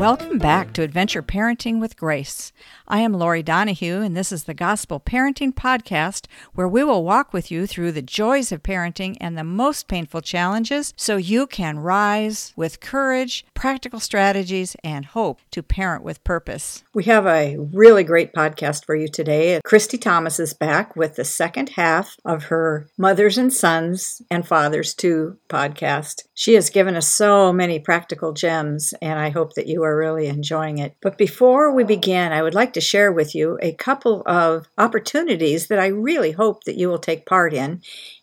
Welcome back to Adventure Parenting with Grace. I am Laurie Donahue, and this is the Gospel Parenting Podcast, where we will walk with you through the joys of parenting and the most painful challenges so you can rise with courage, practical strategies, and hope to parent with purpose. We have a really great podcast for you today. Christie Thomas is back with the second half of her Mothers and Sons and Fathers Too podcast. She has given us so many practical gems, and I hope that you are really enjoying it. But before we begin, I would like to share with you a couple of opportunities that I really hope that you will take part in.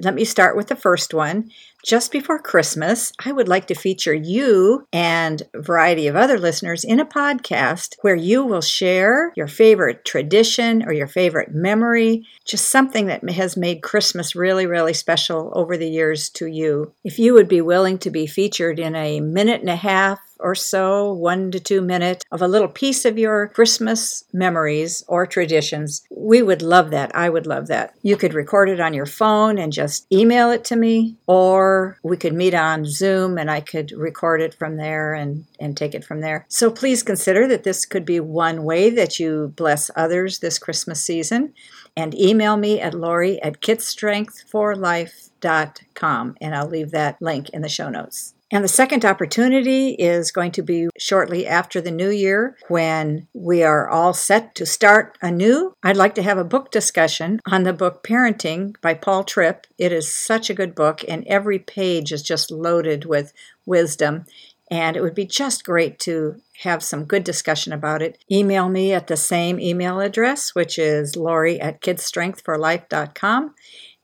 Let me start with the first one. Just before Christmas, I would like to feature you and a variety of other listeners in a podcast where you will share your favorite tradition or your favorite memory, just something that has made Christmas really, really special over the years to you. If you would be willing to be featured in a minute and a half or so, one to two minutes, of a little piece of your Christmas memories or traditions. We would love that. I would love that. You could record it on your phone and just email it to me, or we could meet on Zoom and I could record it from there and, and take it from there. So please consider that this could be one way that you bless others this Christmas season. And email me at laurie at kidstrengthforlife.com, and I'll leave that link in the show notes. And the second opportunity is going to be shortly after the new year when we are all set to start anew. I'd like to have a book discussion on the book Parenting by Paul Tripp. It is such a good book, and every page is just loaded with wisdom. And it would be just great to have some good discussion about it. Email me at the same email address, which is laurie at kidstrengthforlife.com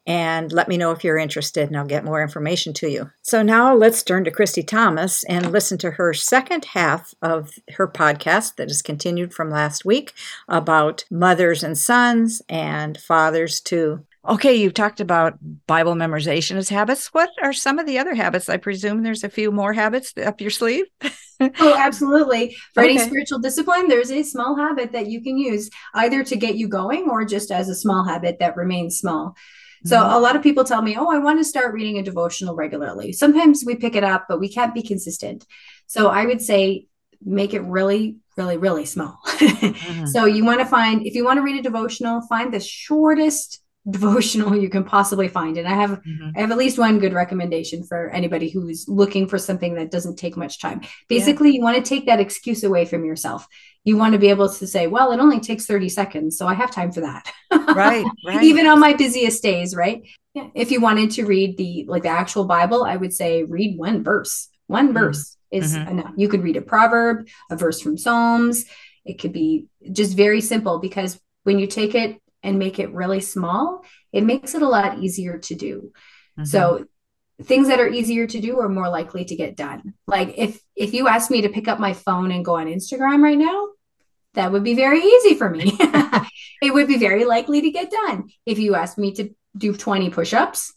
and let me know if you're interested and I'll get more information to you. So now let's turn to Christie Thomas and listen to her second half of her podcast that is continued from last week about mothers and sons and fathers too. Okay, you've talked about Bible memorization as habits. What are some of the other habits? I presume there's a few more habits up your sleeve. oh, absolutely. For okay. any spiritual discipline, there's a small habit that you can use either to get you going or just as a small habit that remains small. So mm-hmm. a lot of people tell me, "Oh, I want to start reading a devotional regularly." Sometimes we pick it up, but we can't be consistent. So I would say make it really really really small. mm-hmm. So you want to find if you want to read a devotional, find the shortest devotional you can possibly find and i have mm-hmm. i have at least one good recommendation for anybody who's looking for something that doesn't take much time basically yeah. you want to take that excuse away from yourself you want to be able to say well it only takes 30 seconds so i have time for that right, right. even on my busiest days right yeah. if you wanted to read the like the actual bible i would say read one verse one mm-hmm. verse is mm-hmm. enough you could read a proverb a verse from psalms it could be just very simple because when you take it and make it really small, it makes it a lot easier to do. Mm-hmm. So things that are easier to do are more likely to get done. Like if if you ask me to pick up my phone and go on Instagram right now, that would be very easy for me. it would be very likely to get done. If you ask me to do 20 push-ups,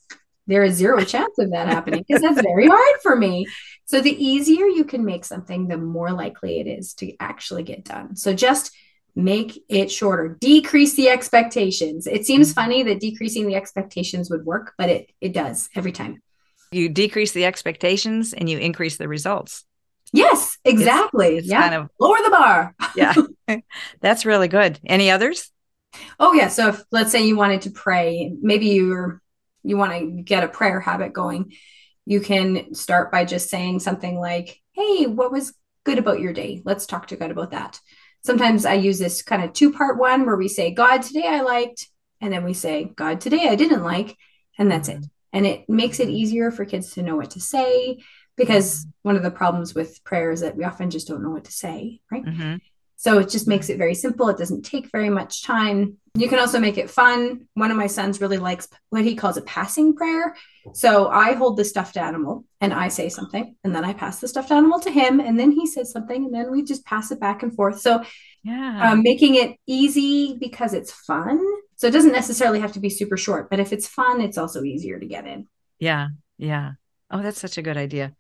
there is zero chance of that happening because that's very hard for me. So the easier you can make something, the more likely it is to actually get done. So just make it shorter decrease the expectations it seems mm-hmm. funny that decreasing the expectations would work but it it does every time you decrease the expectations and you increase the results yes exactly. it's, it's yeah. kind of lower the bar. Yeah. That's really good. Any others? Oh yeah. So if let's say you wanted to pray maybe you're you want to get a prayer habit going you can start by just saying something like hey what was good about your day? Let's talk to god about that. Sometimes I use this kind of two part one where we say, God, today I liked, and then we say, God, today I didn't like, and that's it. Mm-hmm. And it makes it easier for kids to know what to say because one of the problems with prayer is that we often just don't know what to say, right? Mm-hmm. So it just makes it very simple. It doesn't take very much time. You can also make it fun. One of my sons really likes what he calls a passing prayer. So I hold the stuffed animal and I say something, and then I pass the stuffed animal to him, and then he says something, and then we just pass it back and forth. So, yeah, um, making it easy because it's fun. So it doesn't necessarily have to be super short, but if it's fun, it's also easier to get in. Yeah, yeah. Oh, that's such a good idea.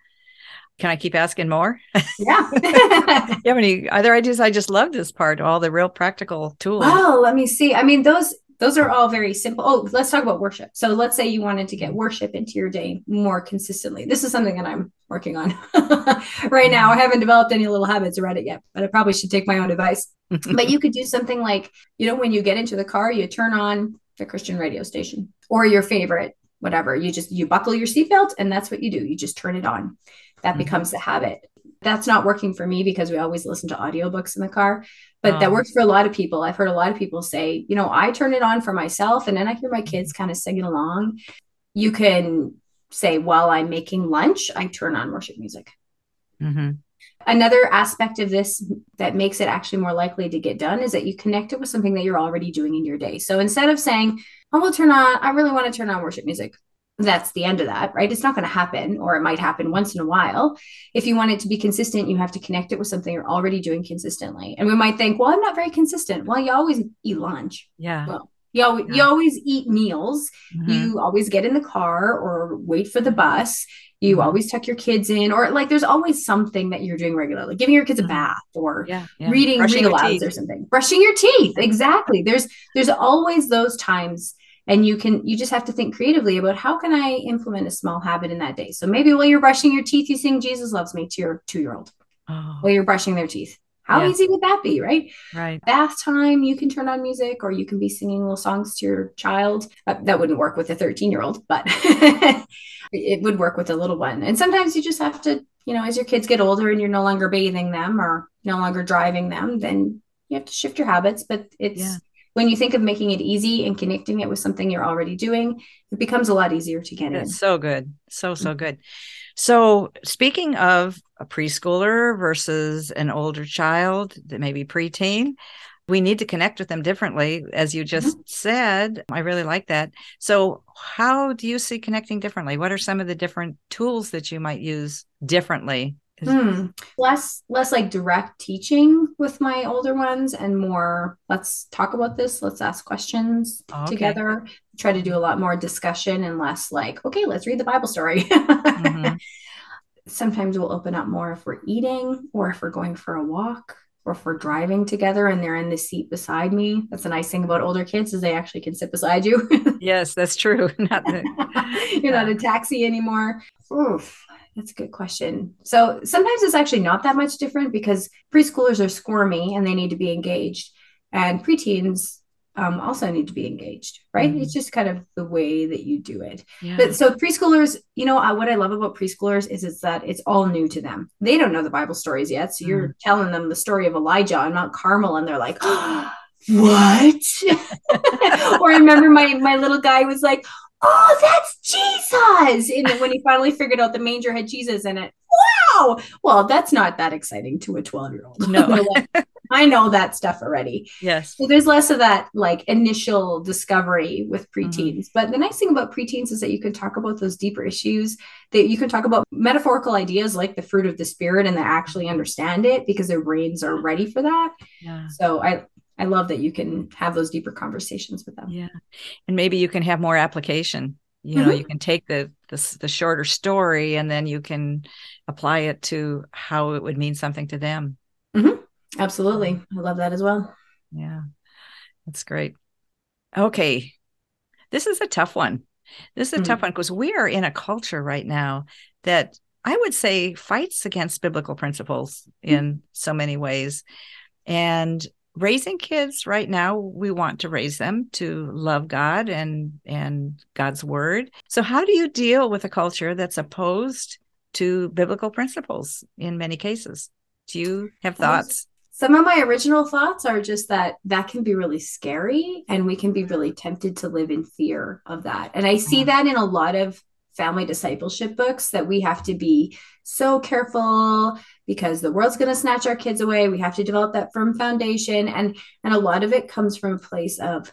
Can I keep asking more? Yeah. you have any other ideas? I just love this part, all the real practical tools. Oh, let me see. I mean, those those are all very simple. Oh, let's talk about worship. So let's say you wanted to get worship into your day more consistently. This is something that I'm working on right now. I mm-hmm. haven't developed any little habits around it yet, but I probably should take my own advice. but you could do something like, you know, when you get into the car, you turn on the Christian radio station or your favorite, whatever. You just you buckle your seatbelt and that's what you do. You just turn it on. That mm-hmm. becomes the habit. That's not working for me because we always listen to audiobooks in the car, but oh. that works for a lot of people. I've heard a lot of people say, you know, I turn it on for myself and then I hear my kids kind of singing along. You can say, while I'm making lunch, I turn on worship music. Mm-hmm. Another aspect of this that makes it actually more likely to get done is that you connect it with something that you're already doing in your day. So instead of saying, I will turn on, I really want to turn on worship music, that's the end of that, right? It's not going to happen, or it might happen once in a while. If you want it to be consistent, you have to connect it with something you're already doing consistently. And we might think, well, I'm not very consistent. Well, you always eat lunch. Yeah. Well, you, always, yeah. you always eat meals. Mm-hmm. You always get in the car or wait for the bus. You mm-hmm. always tuck your kids in, or like there's always something that you're doing regularly, giving your kids a mm-hmm. bath or yeah, yeah. reading read alouds or something. Brushing your teeth. Exactly. There's there's always those times and you can you just have to think creatively about how can i implement a small habit in that day? So maybe while you're brushing your teeth you sing jesus loves me to your two year old oh. while you're brushing their teeth. How yeah. easy would that be right? Right. Bath time you can turn on music or you can be singing little songs to your child. Uh, that wouldn't work with a 13 year old but it would work with a little one. And sometimes you just have to you know as your kids get older and you're no longer bathing them or no longer driving them then you have to shift your habits but it's yeah when you think of making it easy and connecting it with something you're already doing, it becomes a lot easier to get in. so good. So, so mm-hmm. good. So, speaking of a preschooler versus an older child that may be preteen, we need to connect with them differently, as you just mm-hmm. said. I really like that. So, how do you see connecting differently? What are some of the different tools that you might use differently Hmm. Less less like direct teaching with my older ones and more let's talk about this, let's ask questions okay. together. Try to do a lot more discussion and less like, okay, let's read the Bible story. mm-hmm. Sometimes we'll open up more if we're eating or if we're going for a walk or if we're driving together and they're in the seat beside me. That's a nice thing about older kids is they actually can sit beside you. yes, that's true. Not the, You're not a taxi anymore. Oof. That's a good question. So sometimes it's actually not that much different because preschoolers are squirmy and they need to be engaged, and preteens um, also need to be engaged, right? Mm-hmm. It's just kind of the way that you do it. Yeah. But so preschoolers, you know, uh, what I love about preschoolers is it's that it's all new to them. They don't know the Bible stories yet, so you're mm-hmm. telling them the story of Elijah and Mount Carmel, and they're like, oh, "What?" or I remember my my little guy was like, oh, that's Jesus. And when he finally figured out the manger had Jesus in it, wow. Well, that's not that exciting to a 12 year old. No. I know that stuff already. Yes. So there's less of that like initial discovery with preteens. Mm-hmm. But the nice thing about preteens is that you can talk about those deeper issues, that you can talk about metaphorical ideas like the fruit of the spirit and they actually understand it because their brains are ready for that. Yeah. So I I love that you can have those deeper conversations with them. Yeah. And maybe you can have more application. You know, mm-hmm. you can take the, the the shorter story and then you can apply it to how it would mean something to them. Mm-hmm. Absolutely. I love that as well. Yeah. That's great. Okay. This is a tough one. This is a mm-hmm. tough one because we are in a culture right now that I would say fights against biblical principles mm-hmm. in so many ways. And raising kids right now we want to raise them to love god and and god's word. So how do you deal with a culture that's opposed to biblical principles in many cases? Do you have thoughts? some of my original thoughts are just that that can be really scary and we can be really tempted to live in fear of that. And i see mm-hmm. that in a lot of family discipleship books that we have to be so careful because the world's going to snatch our kids away we have to develop that firm foundation and and a lot of it comes from a place of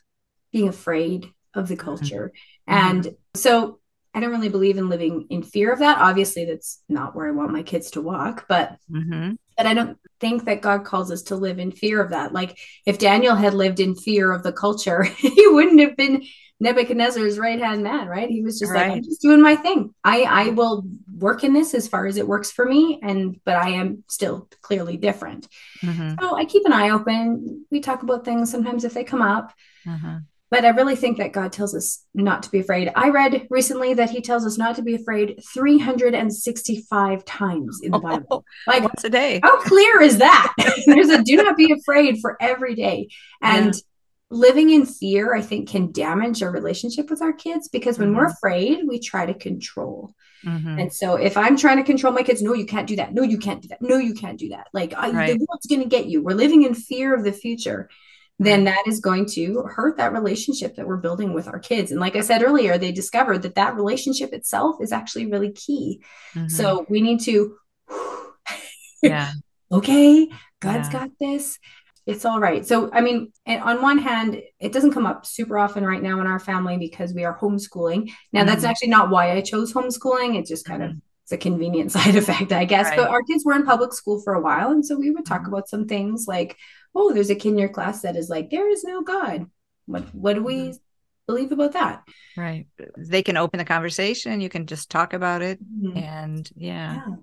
being afraid of the mm-hmm. culture mm-hmm. and so i don't really believe in living in fear of that obviously that's not where i want my kids to walk but mm-hmm. But i don't think that god calls us to live in fear of that like if daniel had lived in fear of the culture he wouldn't have been Nebuchadnezzar's right hand man, right? He was just right. like, I'm just doing my thing. I I will work in this as far as it works for me, and but I am still clearly different. Mm-hmm. So I keep an eye open. We talk about things sometimes if they come up. Mm-hmm. But I really think that God tells us not to be afraid. I read recently that He tells us not to be afraid 365 times in the Bible. Oh, like once a day. How clear is that? There's a do not be afraid for every day. And yeah. living in fear, I think, can damage our relationship with our kids because when mm-hmm. we're afraid, we try to control. Mm-hmm. And so if I'm trying to control my kids, no, you can't do that. No, you can't do that. No, you can't do that. Like right. I, the world's going to get you. We're living in fear of the future. Then that is going to hurt that relationship that we're building with our kids. And like I said earlier, they discovered that that relationship itself is actually really key. Mm-hmm. So we need to, yeah, okay, God's yeah. got this it's all right. So, I mean, on one hand, it doesn't come up super often right now in our family because we are homeschooling. Now, mm-hmm. that's actually not why I chose homeschooling. It just kind mm-hmm. of it's a convenient side effect, I guess. Right. But our kids were in public school for a while, and so we would talk mm-hmm. about some things like, "Oh, there's a kid in your class that is like, there is no God. What what do we mm-hmm. believe about that?" Right. They can open the conversation. You can just talk about it, mm-hmm. and yeah. yeah,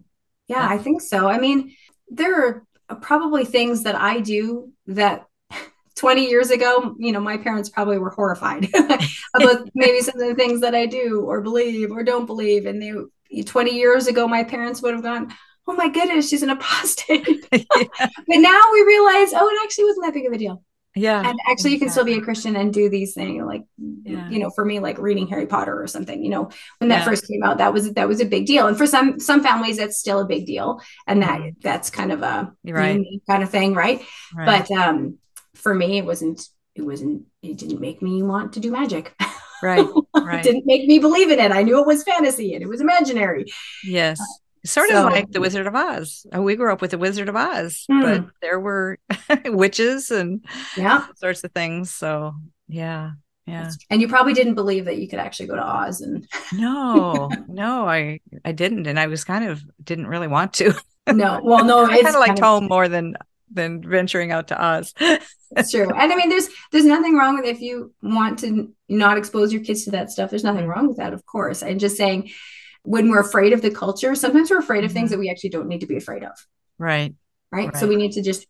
yeah, I think so. I mean, there are probably things that I do that 20 years ago, you know, my parents probably were horrified about maybe some of the things that I do or believe or don't believe. And they 20 years ago, my parents would have gone, Oh my goodness, she's an apostate. yeah. But now we realize, oh, it actually wasn't that big of a deal. Yeah. And actually you can still be a Christian and do these things like yeah. you know, for me like reading Harry Potter or something, you know, when that yeah. first came out, that was that was a big deal. And for some some families that's still a big deal and that mm-hmm. that's kind of a right. kind of thing, right? right? But um for me it wasn't it wasn't it didn't make me want to do magic. Right. Right. it didn't make me believe in it. I knew it was fantasy and it was imaginary. Yes. Uh, Sort so, of like the Wizard of Oz. Uh, we grew up with the Wizard of Oz, hmm. but there were witches and yeah, sorts of things. So yeah, yeah. And you probably didn't believe that you could actually go to Oz and no, no, I I didn't, and I was kind of didn't really want to. no, well, no, I kind of liked home more than than venturing out to Oz. That's true. And I mean, there's there's nothing wrong with if you want to not expose your kids to that stuff. There's nothing wrong with that, of course. I'm just saying when we're afraid of the culture, sometimes we're afraid of things mm-hmm. that we actually don't need to be afraid of. Right. Right. right. So we need to just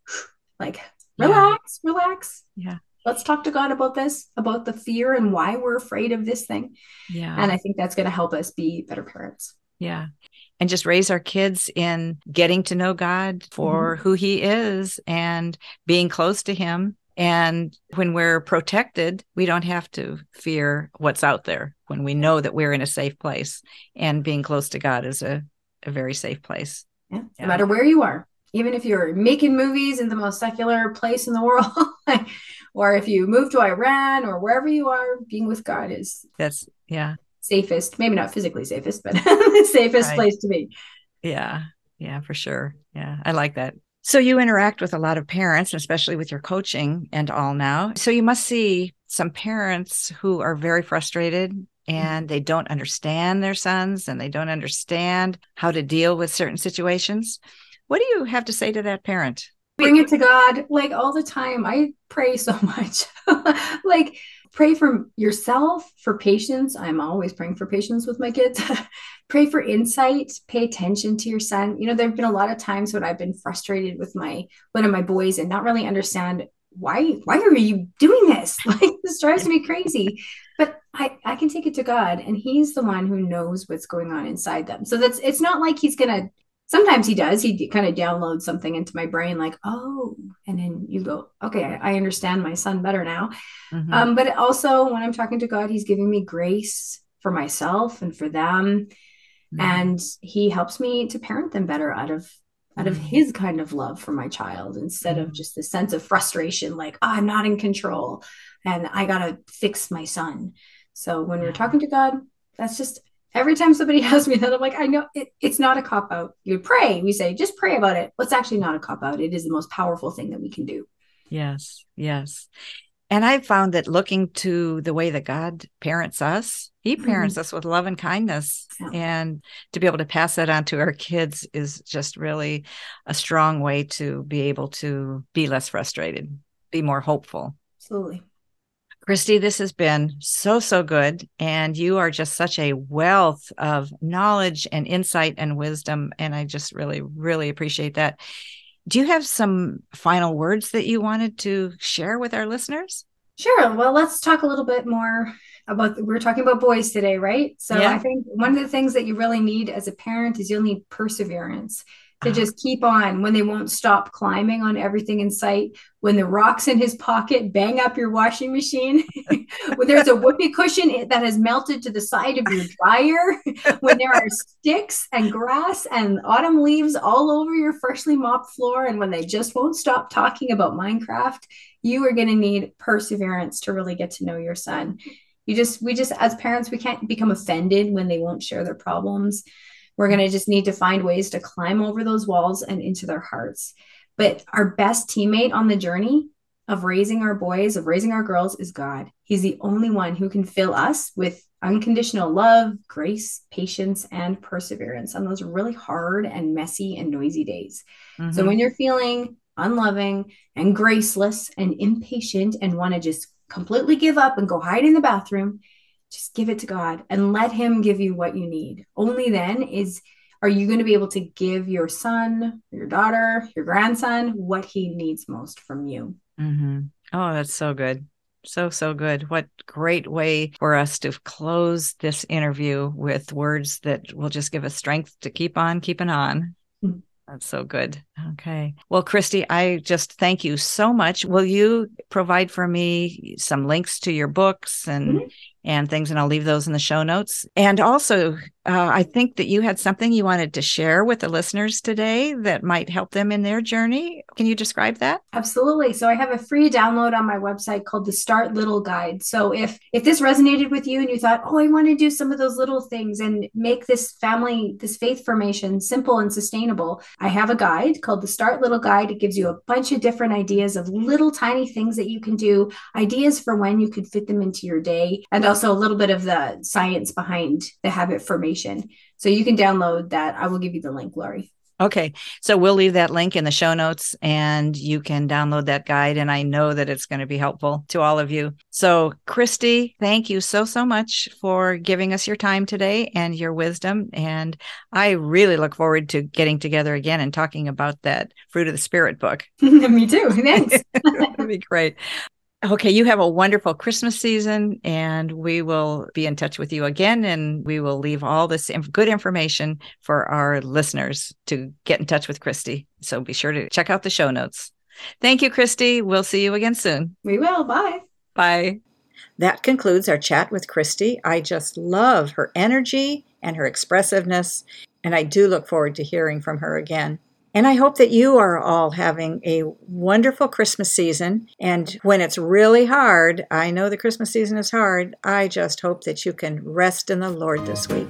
like relax, yeah. relax. Yeah. Let's talk to God about this, about the fear and why we're afraid of this thing. Yeah. And I think that's going to help us be better parents. Yeah. And just raise our kids in getting to know God for mm-hmm. who he is and being close to him and when we're protected, we don't have to fear what's out there when we know that we're in a safe place. And being close to God is a, a very safe place. Yeah. yeah. No matter where you are, even if you're making movies in the most secular place in the world, or if you move to Iran or wherever you are, being with God is that's yeah safest. Maybe not physically safest, but the safest right. place to be. Yeah, yeah, for sure. Yeah, I like that. So you interact with a lot of parents, especially with your coaching and all now. So you must see some parents who are very frustrated and they don't understand their sons and they don't understand how to deal with certain situations. What do you have to say to that parent? Bring it to God like all the time. I pray so much. like pray for yourself, for patience. I'm always praying for patience with my kids. pray for insight, pay attention to your son. You know, there've been a lot of times when I've been frustrated with my one of my boys and not really understand why why are you doing this? Like this drives me crazy. But I I can take it to God and he's the one who knows what's going on inside them. So that's it's not like he's going to sometimes he does he kind of downloads something into my brain like oh and then you go okay i, I understand my son better now mm-hmm. um, but also when i'm talking to god he's giving me grace for myself and for them mm-hmm. and he helps me to parent them better out of out of mm-hmm. his kind of love for my child instead of mm-hmm. just the sense of frustration like oh, i'm not in control and i gotta fix my son so when we're talking to god that's just every time somebody asks me that, I'm like, I know it, it's not a cop out. You pray. We say, just pray about it. What's actually not a cop out. It is the most powerful thing that we can do. Yes. Yes. And I've found that looking to the way that God parents us, He mm-hmm. parents mm-hmm. us with love and kindness. Yeah. And to be able to pass that on to our kids is just really a strong way to be able to be less frustrated, be more hopeful. Absolutely. Christie, this has been so, so good. And you are just such a wealth of knowledge and insight and wisdom. And I just really, really appreciate that. Do you have some final words that you wanted to share with our listeners? Sure. Well, let's talk a little bit more about we're talking about boys today, right? So yeah. I think one of the things that you really need as a parent is you'll need perseverance to uh-huh. just keep on when they won't stop climbing on everything in sight. When the rocks in his pocket bang up your washing machine. when there's a whoopee cushion that has melted to the side of your dryer. when there are sticks and grass and autumn leaves all over your freshly mopped floor. And when they just won't stop talking about Minecraft, you are going to need perseverance to really get to know your son. You just, we just, as parents, we can't become offended when they won't share their problems we're going to just need to find ways to climb over those walls and into their hearts. But our best teammate on the journey of raising our boys, of raising our girls, is God. He's the only one who can fill us with unconditional love, grace, patience, and perseverance on those really hard and messy and noisy days. Mm-hmm. So when you're feeling unloving and graceless and impatient and want to just completely give up and go hide in the bathroom, just give it to God and let him give you what you need. Only then is are you going to be able to give your son, your daughter, your grandson what he needs most from you. Mm-hmm. Oh, that's so good. So, so good. What great way for us to close this interview with words that will just give us strength to keep on keeping on. Mm-hmm. That's so good. Okay. Well, Christie, I just thank you so much. Will you provide for me some links to your books and mm-hmm and things, and I'll leave those in the show notes. And also, uh, I think that you had something you wanted to share with the listeners today that might help them in their journey. Can you describe that? Absolutely. So I have a free download on my website called the Start Little Guide. So if if this resonated with you and you thought, oh, I want to do some of those little things and make this family, this faith formation simple and sustainable, I have a guide called the Start Little Guide. It gives you a bunch of different ideas of little tiny things that you can do, ideas for when you could fit them into your day, and also a little bit of the science behind the habit formation. So you can download that. I will give you the link, Laurie. Okay. So we'll leave that link in the show notes and you can download that guide. And I know that it's going to be helpful to all of you. So, Christie, thank you so, so much for giving us your time today and your wisdom. And I really look forward to getting together again and talking about that Fruit of the Spirit book. Me too. Thanks. That'd be great. Okay, you have a wonderful Christmas season, and we will be in touch with you again. And we will leave all this inf- good information for our listeners to get in touch with Christie. So be sure to check out the show notes. Thank you, Christie. We'll see you again soon. We will. Bye. Bye. That concludes our chat with Christie. I just love her energy and her expressiveness, and I do look forward to hearing from her again. And I hope that you are all having a wonderful Christmas season. And when it's really hard, I know the Christmas season is hard. I just hope that you can rest in the Lord this week.